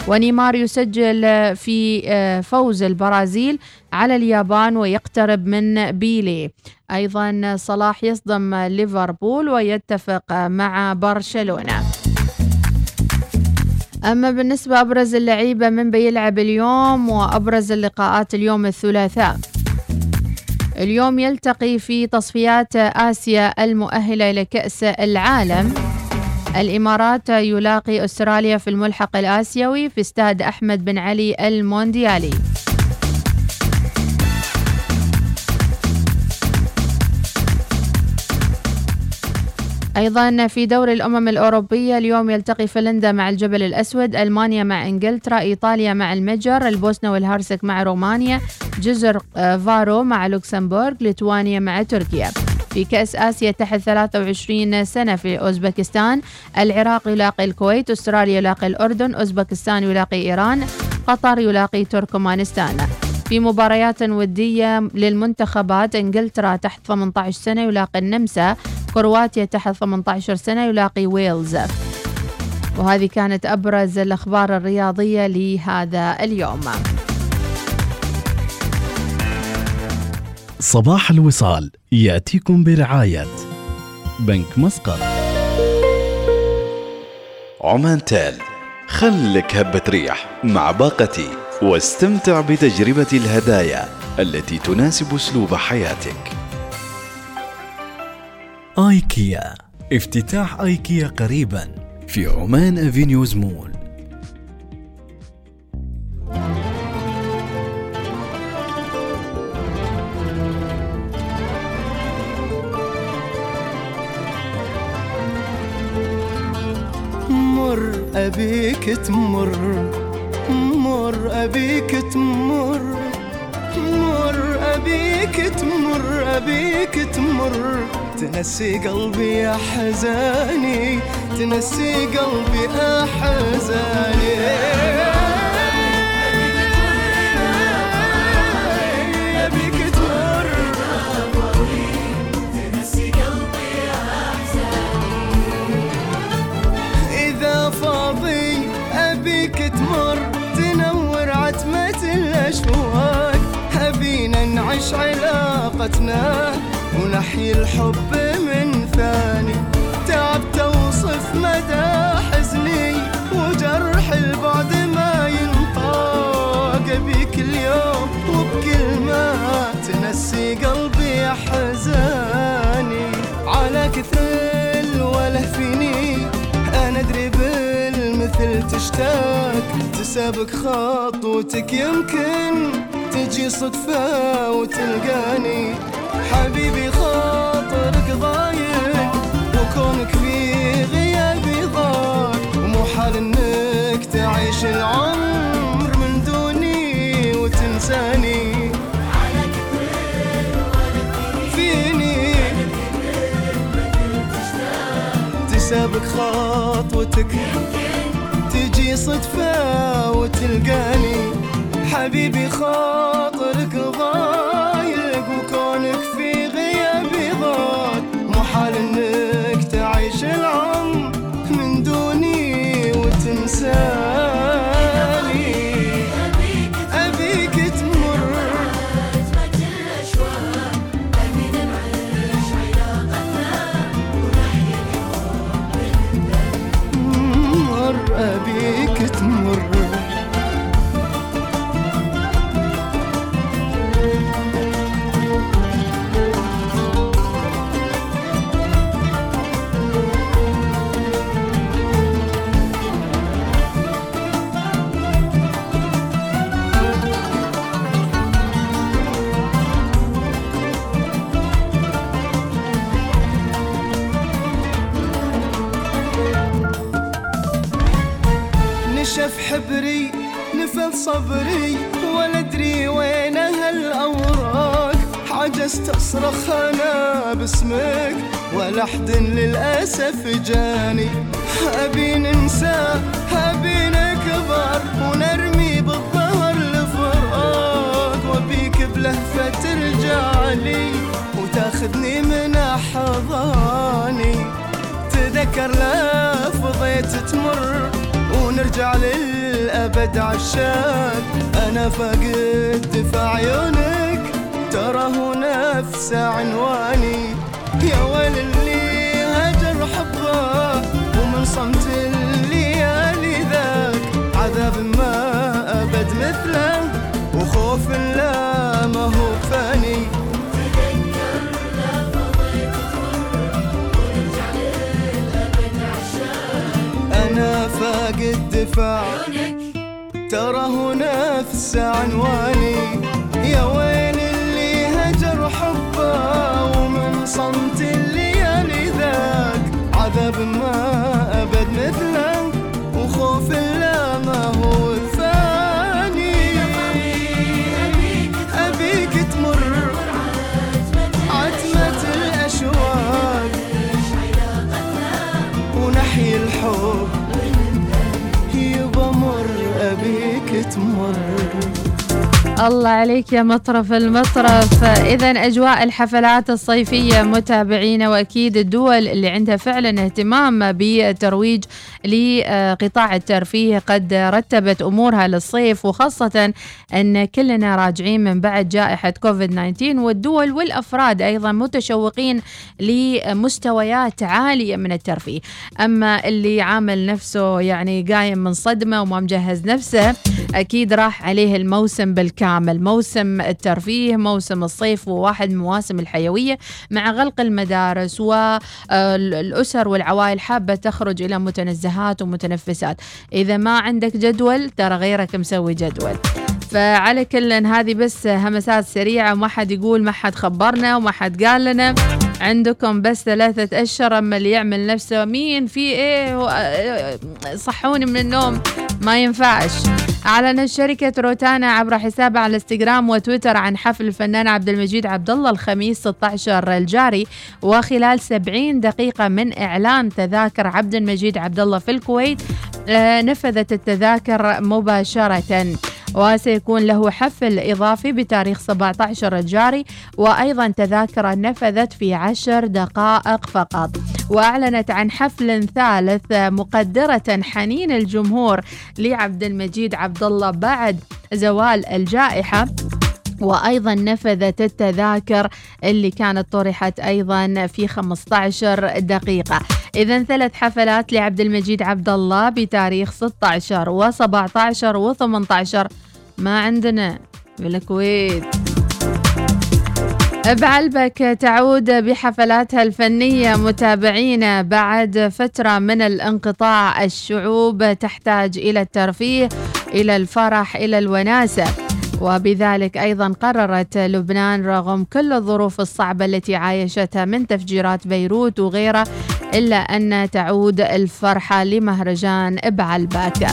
ونيمار يسجل في آه، فوز البرازيل على اليابان ويقترب من بيلي. أيضا صلاح يصدم ليفربول ويتفق مع برشلونة. أما بالنسبة أبرز اللعيبة من بيلعب اليوم وأبرز اللقاءات اليوم الثلاثاء اليوم يلتقي في تصفيات آسيا المؤهلة لكأس العالم. الإمارات يلاقي أستراليا في الملحق الآسيوي في استاد أحمد بن علي المونديالي. أيضا في دوري الأمم الأوروبية اليوم يلتقي فنلندا مع الجبل الأسود ألمانيا مع إنجلترا إيطاليا مع المجر البوسنة والهرسك مع رومانيا جزر آه، فارو مع لوكسمبورغ ليتوانيا مع تركيا. في كأس آسيا تحت 23 سنة في أوزبكستان. العراق يلاقي الكويت أستراليا يلاقي الأردن أوزبكستان يلاقي إيران قطر يلاقي تركمانستان. في مباريات ودية للمنتخبات. إنجلترا تحت 18 سنة يلاقي النمسا. كرواتيا تحت 18 سنة يلاقي ويلز. وهذه كانت أبرز الأخبار الرياضية لهذا اليوم. صباح الوصال. يأتيكم برعاية بنك مسقط. عمان تال خلك هبة ريح مع باقتي واستمتع بتجربة الهدايا التي تناسب أسلوب حياتك. آيكيا. افتتاح آيكيا قريبا في عمان أفينيوز مول. مر أبيك تمر. مر أبيك تمر. مر أبيك تمر أبيك تمر. تنسي قلبي احزاني تنسي قلبي احزاني أبيك نعيش علاقتنا؟ ونحيي الحب من ثاني. تعبت أوصف مدى حزني وجرح البعد ما ينطاق أبيك اليوم. وبكلمة تنسي قلبي أحزاني على كثر الوله فيني أنا أدري بالمثل تشتاق. تسابق خطوتك يمكن تجي صدفة وتلقاني. حبيبي خاطرك ضايق وكونك في غيابي ضاق. ومو حال إنك تعيش العمر من دوني وتنساني. فيني؟ تسابق خطوتك. تجي صدفة وتلقاني. حبيبي خاطرك ضايق وكونك في غيابي ضاق محال إنك تعيش العمر من دوني وتنساني صبري ولا أدري وين هالأوراق. عجزت اصرخ أنا باسمك ولا حد للأسف جاني. أبي ننسى أبي نكبر ونرمي بالظهر الفراق وأبيك بلهفة ترجع لي وتاخذني من أحضاني. تذكر لفظيت تمر ونرجع للأبد عشاق أنا فقدت في عيونك ترى هو نفس عنواني. يا ويل اللي هجر حبه ومن صمت الليالي ذاك عذاب ما أبد مثله وخوف لا فاقد دفاع ترى هو نفس عنواني يا ويل اللي هجر حبه ومن صمت الليالي ذاك. عذاب ما أبد مثله. الله عليك يا مطرف المطرف. إذا أجواء الحفلات الصيفية متابعينا وأكيد الدول اللي عندها فعلا اهتمام بترويج لقطاع الترفيه قد رتبت أمورها للصيف وخاصة أن كلنا راجعين من بعد جائحة كوفيد 19 والدول والأفراد أيضا متشوقين لمستويات عالية من الترفيه. أما اللي عامل نفسه يعني قايم من صدمة وما مجهز نفسه أكيد راح عليه الموسم بالكامل. موسم الترفيه موسم الصيف وواحد من المواسم الحيوية مع غلق المدارس والأسر والعوائل حابة تخرج إلى متنزهات ومتنفسات. إذا ما عندك جدول ترى غيرك مسوي جدول. فعلى كل هذه بس همسات سريعة وما حد يقول ما حد خبرنا وما حد قال لنا. عندكم بس ثلاثة أشهر أما اللي يعمل نفسه. مين في إيه؟ صحوني من النوم. ما ينفعش. أعلنت شركة روتانا عبر حسابها على الانستغرام وتويتر عن حفل الفنان عبد المجيد عبد الله الخميس 16 الجاري. وخلال 70 دقيقة من إعلان تذاكر عبد المجيد عبد الله في الكويت آه، نفذت التذاكر مباشرة. وسيكون له حفل إضافي بتاريخ 17 الجاري وأيضا تذاكر نفذت في عشر دقائق فقط. وأعلنت عن حفل ثالث مقدرة حنين الجمهور لعبد المجيد عبد الله بعد زوال الجائحة. وأيضا نفذت التذاكر اللي كانت طرحت أيضا في 15 دقيقة. إذا ثلاث حفلات لعبد المجيد عبد الله بتاريخ 16 و17 و18 ما عندنا؟ بالكويت بعلبك تعود بحفلاتها الفنية متابعينا بعد فترة من الانقطاع. الشعوب تحتاج إلى الترفيه إلى الفرح إلى الوناسة. وبذلك أيضا قررت لبنان رغم كل الظروف الصعبة التي عايشتها من تفجيرات بيروت وغيرها إلا أن تعود الفرحة لمهرجان بعلبك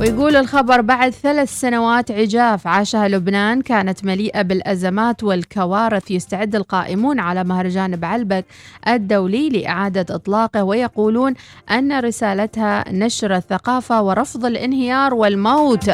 ويقول الخبر بعد ثلاث سنوات عجاف عاشها لبنان كانت مليئة بالأزمات والكوارث يستعد القائمون على مهرجان بعلبك الدولي لإعادة إطلاقه ويقولون أن رسالتها نشر الثقافة ورفض الانهيار والموت.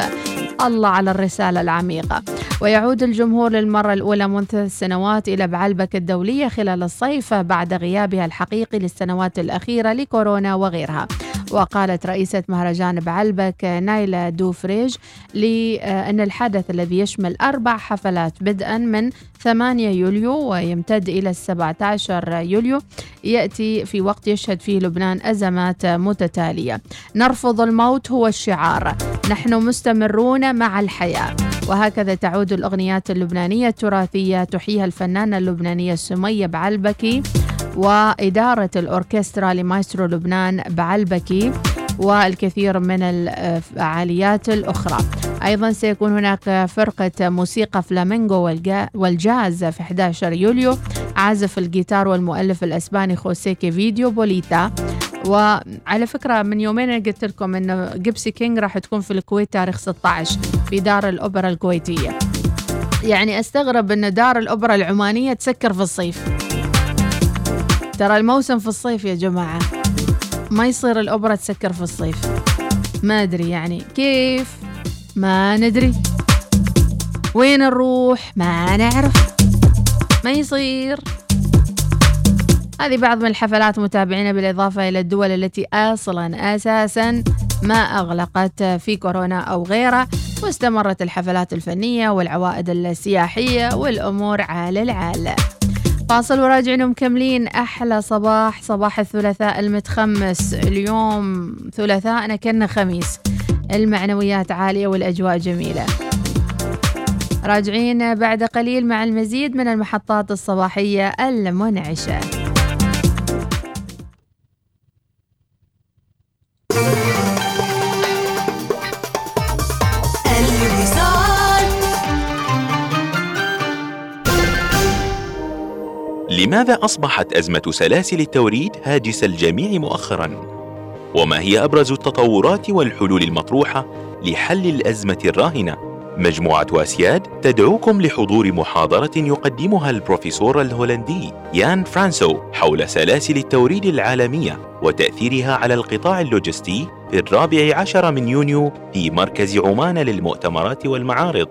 الله على الرسالة العميقة. ويعود الجمهور للمرة الأولى منذ ثلاث سنوات إلى بعلبك الدولية خلال الصيف بعد غيابها الحقيقي للسنوات الأخيرة لكورونا وغيرها. وقالت رئيسة مهرجان بعلبك نايلة دوفريج لأن الحدث الذي يشمل أربع حفلات بدءا من 8 يوليو ويمتد إلى 17 يوليو يأتي في وقت يشهد فيه لبنان أزمات متتالية. نرفض الموت هو الشعار. نحن مستمرون مع الحياة. وهكذا تعود الأغنيات اللبنانية التراثية. تحييها الفنانة اللبنانية سمية بعلبكي. وإدارة الأوركسترا لمايسترو لبنان بعلبكي والكثير من الفعاليات الأخرى. أيضا سيكون هناك فرقة موسيقى فلامينغو والجاز في 11 يوليو. عازف الجيتار والمؤلف الأسباني خوسيكي فيديو بوليتا. وعلى فكرة من يومين أنا قلت لكم إنه Gipsy Kings راح تكون في الكويت تاريخ 16 في دار الأوبرا الكويتية. يعني أستغرب إن دار الأوبرا العمانية تسكر في الصيف. ترى الموسم في الصيف يا جماعة. ما يصير الأوبرا تسكر في الصيف. ما أدري يعني كيف؟ ما ندري. وين نروح؟ ما نعرف. ما يصير. هذه بعض من الحفلات متابعينا بالإضافة إلى الدول التي أصلا أساسا ما أغلقت في كورونا أو غيره واستمرت الحفلات الفنية والعوائد السياحية والأمور عال العال فاصل وراجعين مكملين أحلى صباح صباح الثلاثاء المتخمس. اليوم ثلاثاء أنا كنا خميس. المعنويات عالية والأجواء جميلة. راجعين بعد قليل مع المزيد من المحطات الصباحية المنعشة. لماذا أصبحت أزمة سلاسل التوريد هاجس الجميع مؤخرا؟ وما هي أبرز التطورات والحلول المطروحة لحل الأزمة الراهنة؟ مجموعة أسياد تدعوكم لحضور محاضرة يقدمها البروفيسور الهولندي يان فرانسو حول سلاسل التوريد العالمية وتأثيرها على القطاع اللوجستي في الرابع عشر من يونيو في مركز عمان للمؤتمرات والمعارض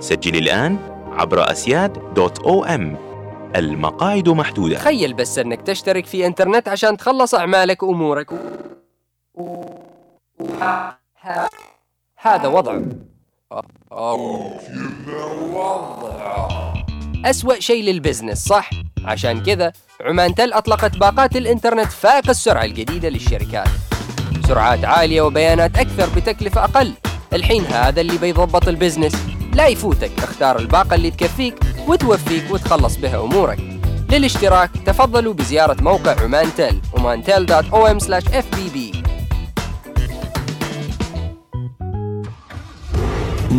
سجل الآن عبر أسياد.om المقاعد محدودة. تخيل بس إنك تشترك في إنترنت عشان تخلص أعمالك وأمورك. و... ه... هذا وضع. أسوأ شيء للبزنس صح؟ عشان كذا عمان تل أطلقت باقات الإنترنت فائق السرعة الجديدة للشركات. سرعات عالية وبيانات أكثر بتكلفة أقل. الحين هذا اللي بيضبط ال business. لا يفوتك. اختار الباقة اللي تكفيك وتوفيك وتخلص بها أمورك. للاشتراك تفضلوا بزيارة موقع عمان تل omantel.om/fbb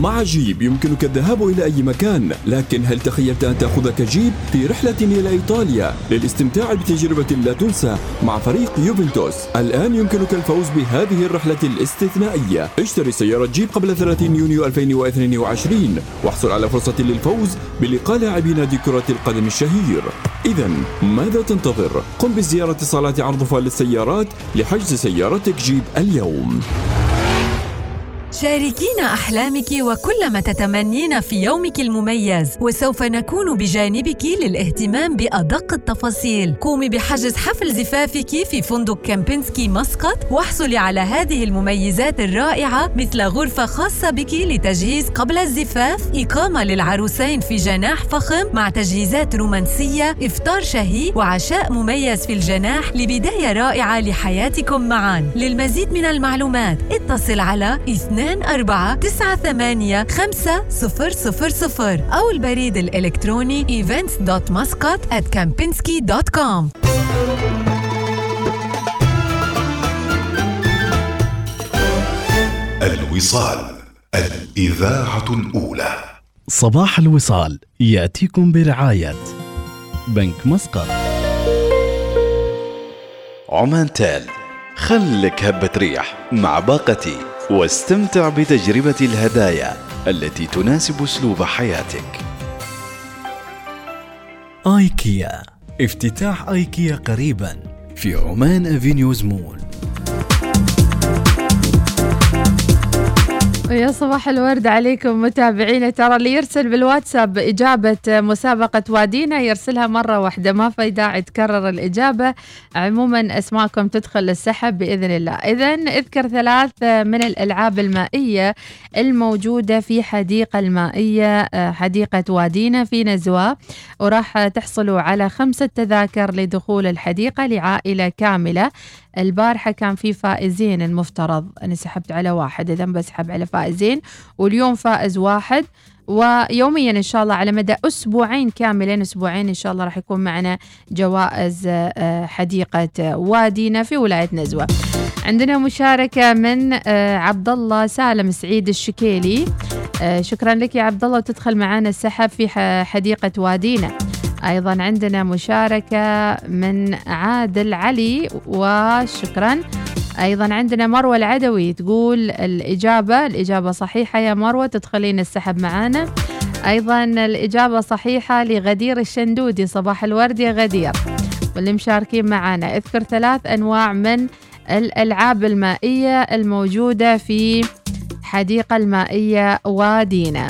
مع جيب يمكنك الذهاب إلى أي مكان لكن هل تخيلت أن تأخذك جيب في رحلة إلى إيطاليا؟ للاستمتاع بتجربة لا تنسى مع فريق يوفنتوس. الآن يمكنك الفوز بهذه الرحلة الاستثنائية. اشتري سيارة جيب قبل 30 يونيو 2022 واحصل على فرصة للفوز بلقاء لاعبي نادي كرة القدم الشهير. إذا ماذا تنتظر؟ قم بزيارة صالات عرض فال للسيارات لحجز سيارتك جيب اليوم. شاركينا أحلامك وكل ما تتمنين في يومك المميز. وسوف نكون بجانبك للاهتمام بأدق التفاصيل. قومي بحجز حفل زفافك في فندق كامبينسكي مسقط واحصلي على هذه المميزات الرائعة مثل غرفة خاصة بك لتجهيز قبل الزفاف إقامة للعروسين في جناح فخم مع تجهيزات رومانسية إفطار شهي وعشاء مميز في الجناح لبداية رائعة لحياتكم معا. للمزيد من المعلومات اتصل على 2 4 9 8 5 0 0 0 أو البريد الإلكتروني events.muscat at kempinski.com الوصال الإذاعة الأولى. صباح الوصال يأتيكم برعاية بنك مسقط. عمان تال خلك هبة ريح مع باقتي. واستمتع بتجربة الهدايا التي تناسب أسلوب حياتك. آيكيا. افتتاح آيكيا قريبا في عمان أفينيوز مول. ويا صباح الورد عليكم متابعينا ترى اللي يرسل بالواتساب إجابة مسابقة وادينا يرسلها مرة واحدة ما في داعي تكرر الإجابة. عموما أسماءكم تدخل للسحب بإذن الله. إذا اذكر ثلاث من الألعاب المائية الموجودة في حديقة المائية حديقة وادينا في نزوة وراح تحصلوا على خمسة تذاكر لدخول الحديقة لعائلة كاملة. البارحة كان في فائزين المفترض أنا سحبت على واحد إذا بسحب على فائزين واليوم فائز واحد ويوميا إن شاء الله على مدى أسبوعين كاملين أسبوعين إن شاء الله راح يكون معنا جوائز آه، حديقة وادينا في ولاية نزوة. عندنا مشاركة من آه، عبد الله سالم سعيد الشكيلي آه، شكرا لك يا عبد الله وتدخل معنا السحب في حديقة وادينا. أيضا عندنا مشاركة من عادل علي وشكرا. أيضا عندنا مروة العدوي تقول الإجابة الإجابة صحيحة يا مروة تدخلين السحب معانا. أيضا الإجابة صحيحة لغدير الشندودي صباح الورد يا غدير. واللي مشاركين معانا اذكر ثلاث أنواع من الألعاب المائية الموجودة في حديقة المائية وادينا.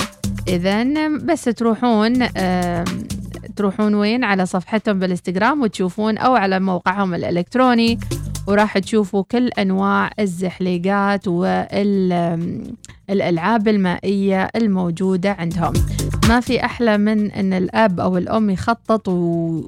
اذا بس تروحون تروحون وين؟ على صفحتهم بالإنستغرام وتشوفون أو على موقعهم الإلكتروني وراح تشوفوا كل أنواع الزحليقات والالعاب المائية الموجودة عندهم. ما في أحلى من إن الأب أو الأم يخطط و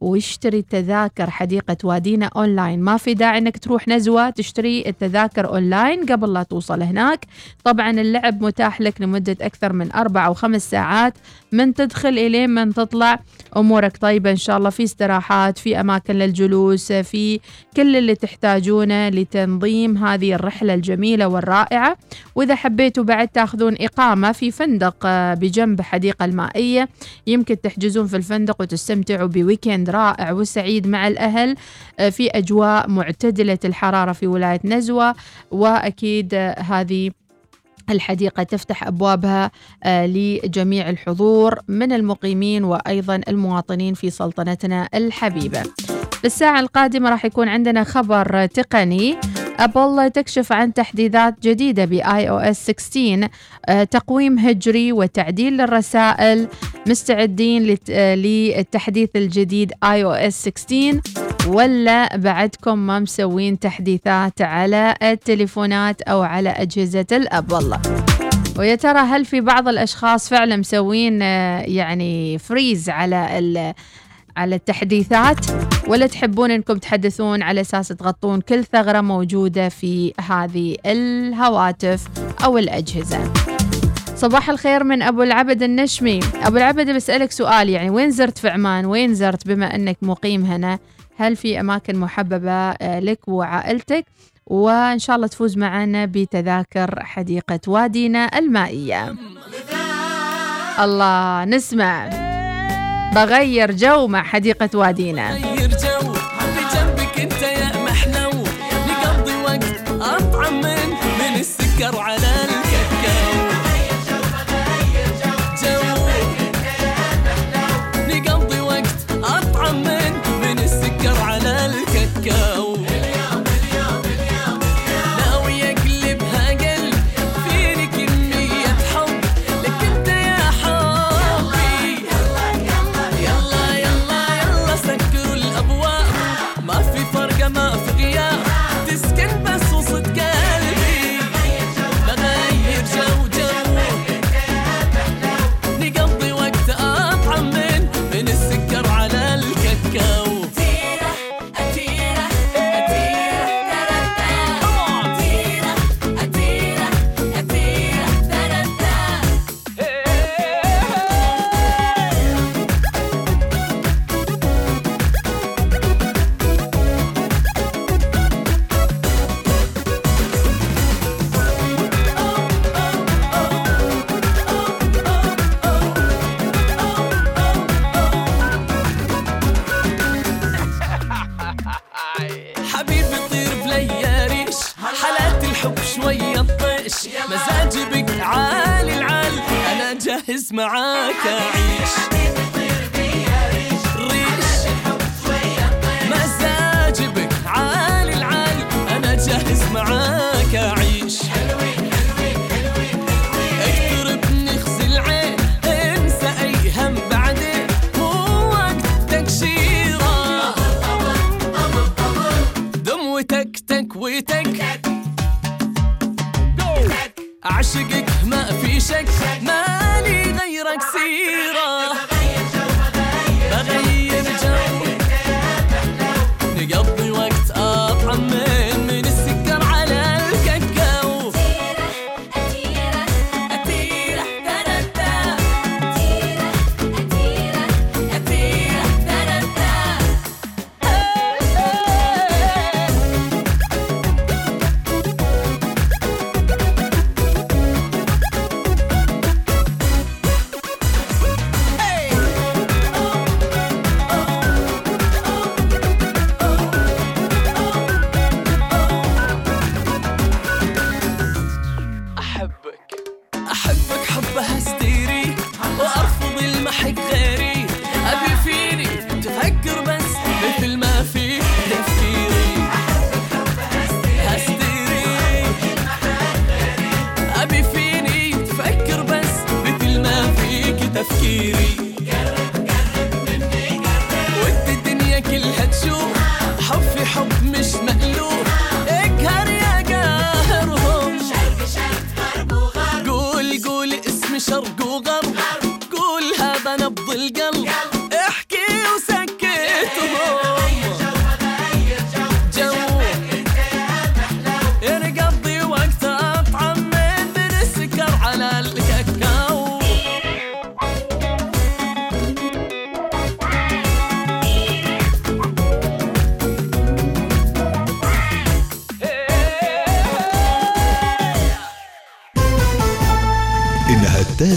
ويشتري تذاكر حديقة وادينا أونلاين. ما في داعي أنك تروح نزوة تشتري التذاكر أونلاين قبل لا توصل هناك. طبعا اللعب متاح لك لمدة أكثر من أربع أو خمس ساعات من تدخل إلين من تطلع. أمورك طيبة إن شاء الله في استراحات في أماكن للجلوس في كل اللي تحتاجونه لتنظيم هذه الرحلة الجميلة والرائعة. وإذا حبيتوا بعد تاخذون إقامة في فندق بجنب حديقة المائية. يمكن تحجزون في الفندق وتستمتعوا بويكند رائع وسعيد مع الأهل آه، في أجواء معتدلة الحرارة في ولاية نزوة وأكيد آه، هذه الحديقة تفتح أبوابها آه، لجميع الحضور من المقيمين وأيضا المواطنين في سلطنتنا الحبيبة. في الساعة القادمة راح يكون عندنا خبر تقني. Apple تكشف عن تحديثات جديدة iOS 16 تقويم هجري وتعديل للرسائل. مستعدين آه، للتحديث الجديد iOS 16 ولا بعدكم ما مسوين تحديثات على التليفونات أو على أجهزة ال Apple ويا ترى هل في بعض الأشخاص فعلا مسوين آه، يعني freeze على على التحديثات؟ ولا تحبون إنكم تحدثون على أساس تغطون كل ثغرة موجودة في هذه الهواتف أو الأجهزة؟ صباح الخير من أبو العبد النشمي أبو العبد بسألك سؤال يعني وين زرت في عمان وين زرت؟ بما إنك مقيم هنا هل في أماكن محببة آه، لك وعائلتك؟ وإن شاء الله تفوز معنا بتذاكر حديقة وادينا المائية. الله نسمع. بغير جو مع حديقة وادينا. غير جو بجنبك انت يا أطعم من السكر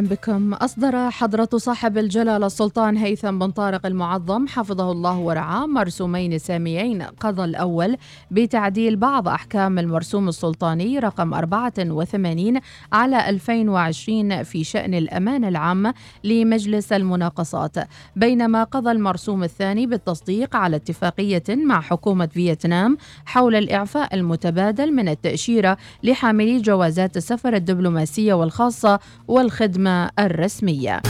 بكم. أصدر حضرة صاحب الجلالة السلطان هيثم بن طارق المعظم حفظه الله ورعاه مرسومين ساميين. قضى الأول بتعديل بعض أحكام المرسوم السلطاني رقم 84 على 2020 في شأن الأمانة العامة لمجلس المناقصات. بينما قضى المرسوم الثاني بالتصديق على اتفاقية مع حكومة فيتنام حول الإعفاء المتبادل من التأشيرة لحاملي جوازات السفر الدبلوماسية والخاصة والخدمة الرسمية.